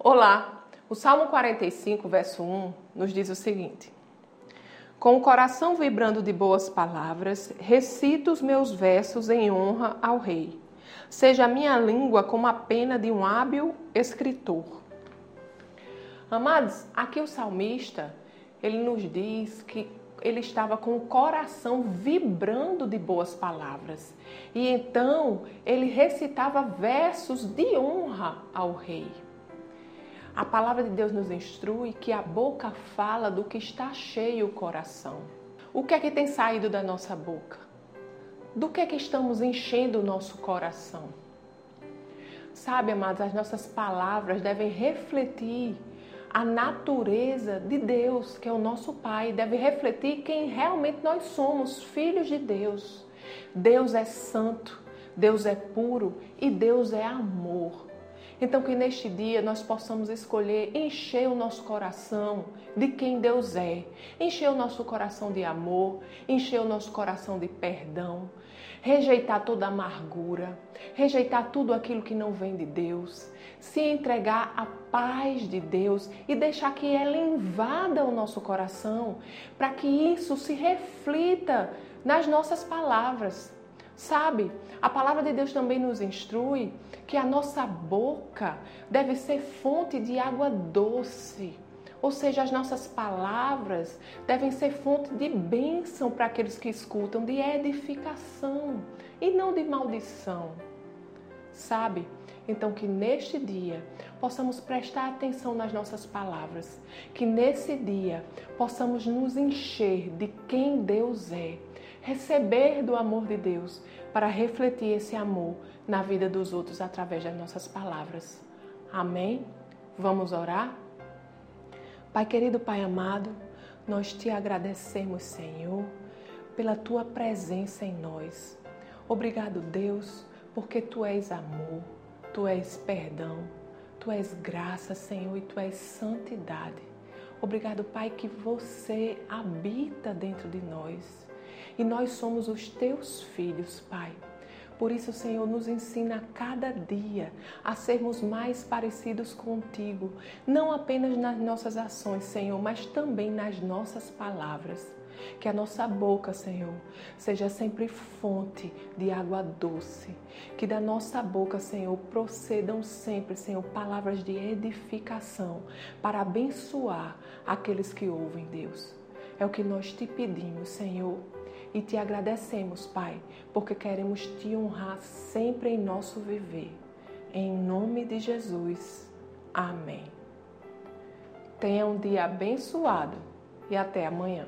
Olá! O Salmo 45, verso 1 nos diz o seguinte: Com o coração vibrando de boas palavras, recito os meus versos em honra ao Rei. Seja a minha língua como a pena de um hábil escritor. Amados, aqui o salmista, ele nos diz que ele estava com o coração vibrando de boas palavras. E então ele recitava versos de honra ao rei. A palavra de Deus nos instrui que a boca fala do que está cheio o coração. O que é que tem saído da nossa boca? Do que é que estamos enchendo o nosso coração? Sabe, amados, as nossas palavras devem refletir a natureza de Deus, que é o nosso Pai, deve refletir quem realmente nós somos, filhos de Deus. Deus é santo, Deus é puro e Deus é amor. Então, que neste dia nós possamos escolher encher o nosso coração de quem Deus é, encher o nosso coração de amor, encher o nosso coração de perdão, rejeitar toda amargura, rejeitar tudo aquilo que não vem de Deus, se entregar à paz de Deus e deixar que ela invada o nosso coração, para que isso se reflita nas nossas palavras. Sabe, a palavra de Deus também nos instrui que a nossa boca deve ser fonte de água doce. Ou seja, as nossas palavras devem ser fonte de bênção para aqueles que escutam, de edificação e não de maldição. Sabe? Então, que neste dia possamos prestar atenção nas nossas palavras, que nesse dia possamos nos encher de quem Deus é receber do amor de Deus para refletir esse amor na vida dos outros através das nossas palavras. Amém? Vamos orar? Pai querido, Pai amado, nós te agradecemos, Senhor, pela tua presença em nós. Obrigado, Deus, porque tu és amor, tu és perdão, tu és graça, Senhor, e tu és santidade. Obrigado, Pai, que você habita dentro de nós e nós somos os teus filhos, Pai. Por isso, Senhor, nos ensina a cada dia a sermos mais parecidos contigo, não apenas nas nossas ações, Senhor, mas também nas nossas palavras. Que a nossa boca, Senhor, seja sempre fonte de água doce. Que da nossa boca, Senhor, procedam sempre, Senhor, palavras de edificação para abençoar aqueles que ouvem, Deus. É o que nós te pedimos, Senhor e te agradecemos, Pai, porque queremos te honrar sempre em nosso viver. Em nome de Jesus. Amém. Tenha um dia abençoado e até amanhã.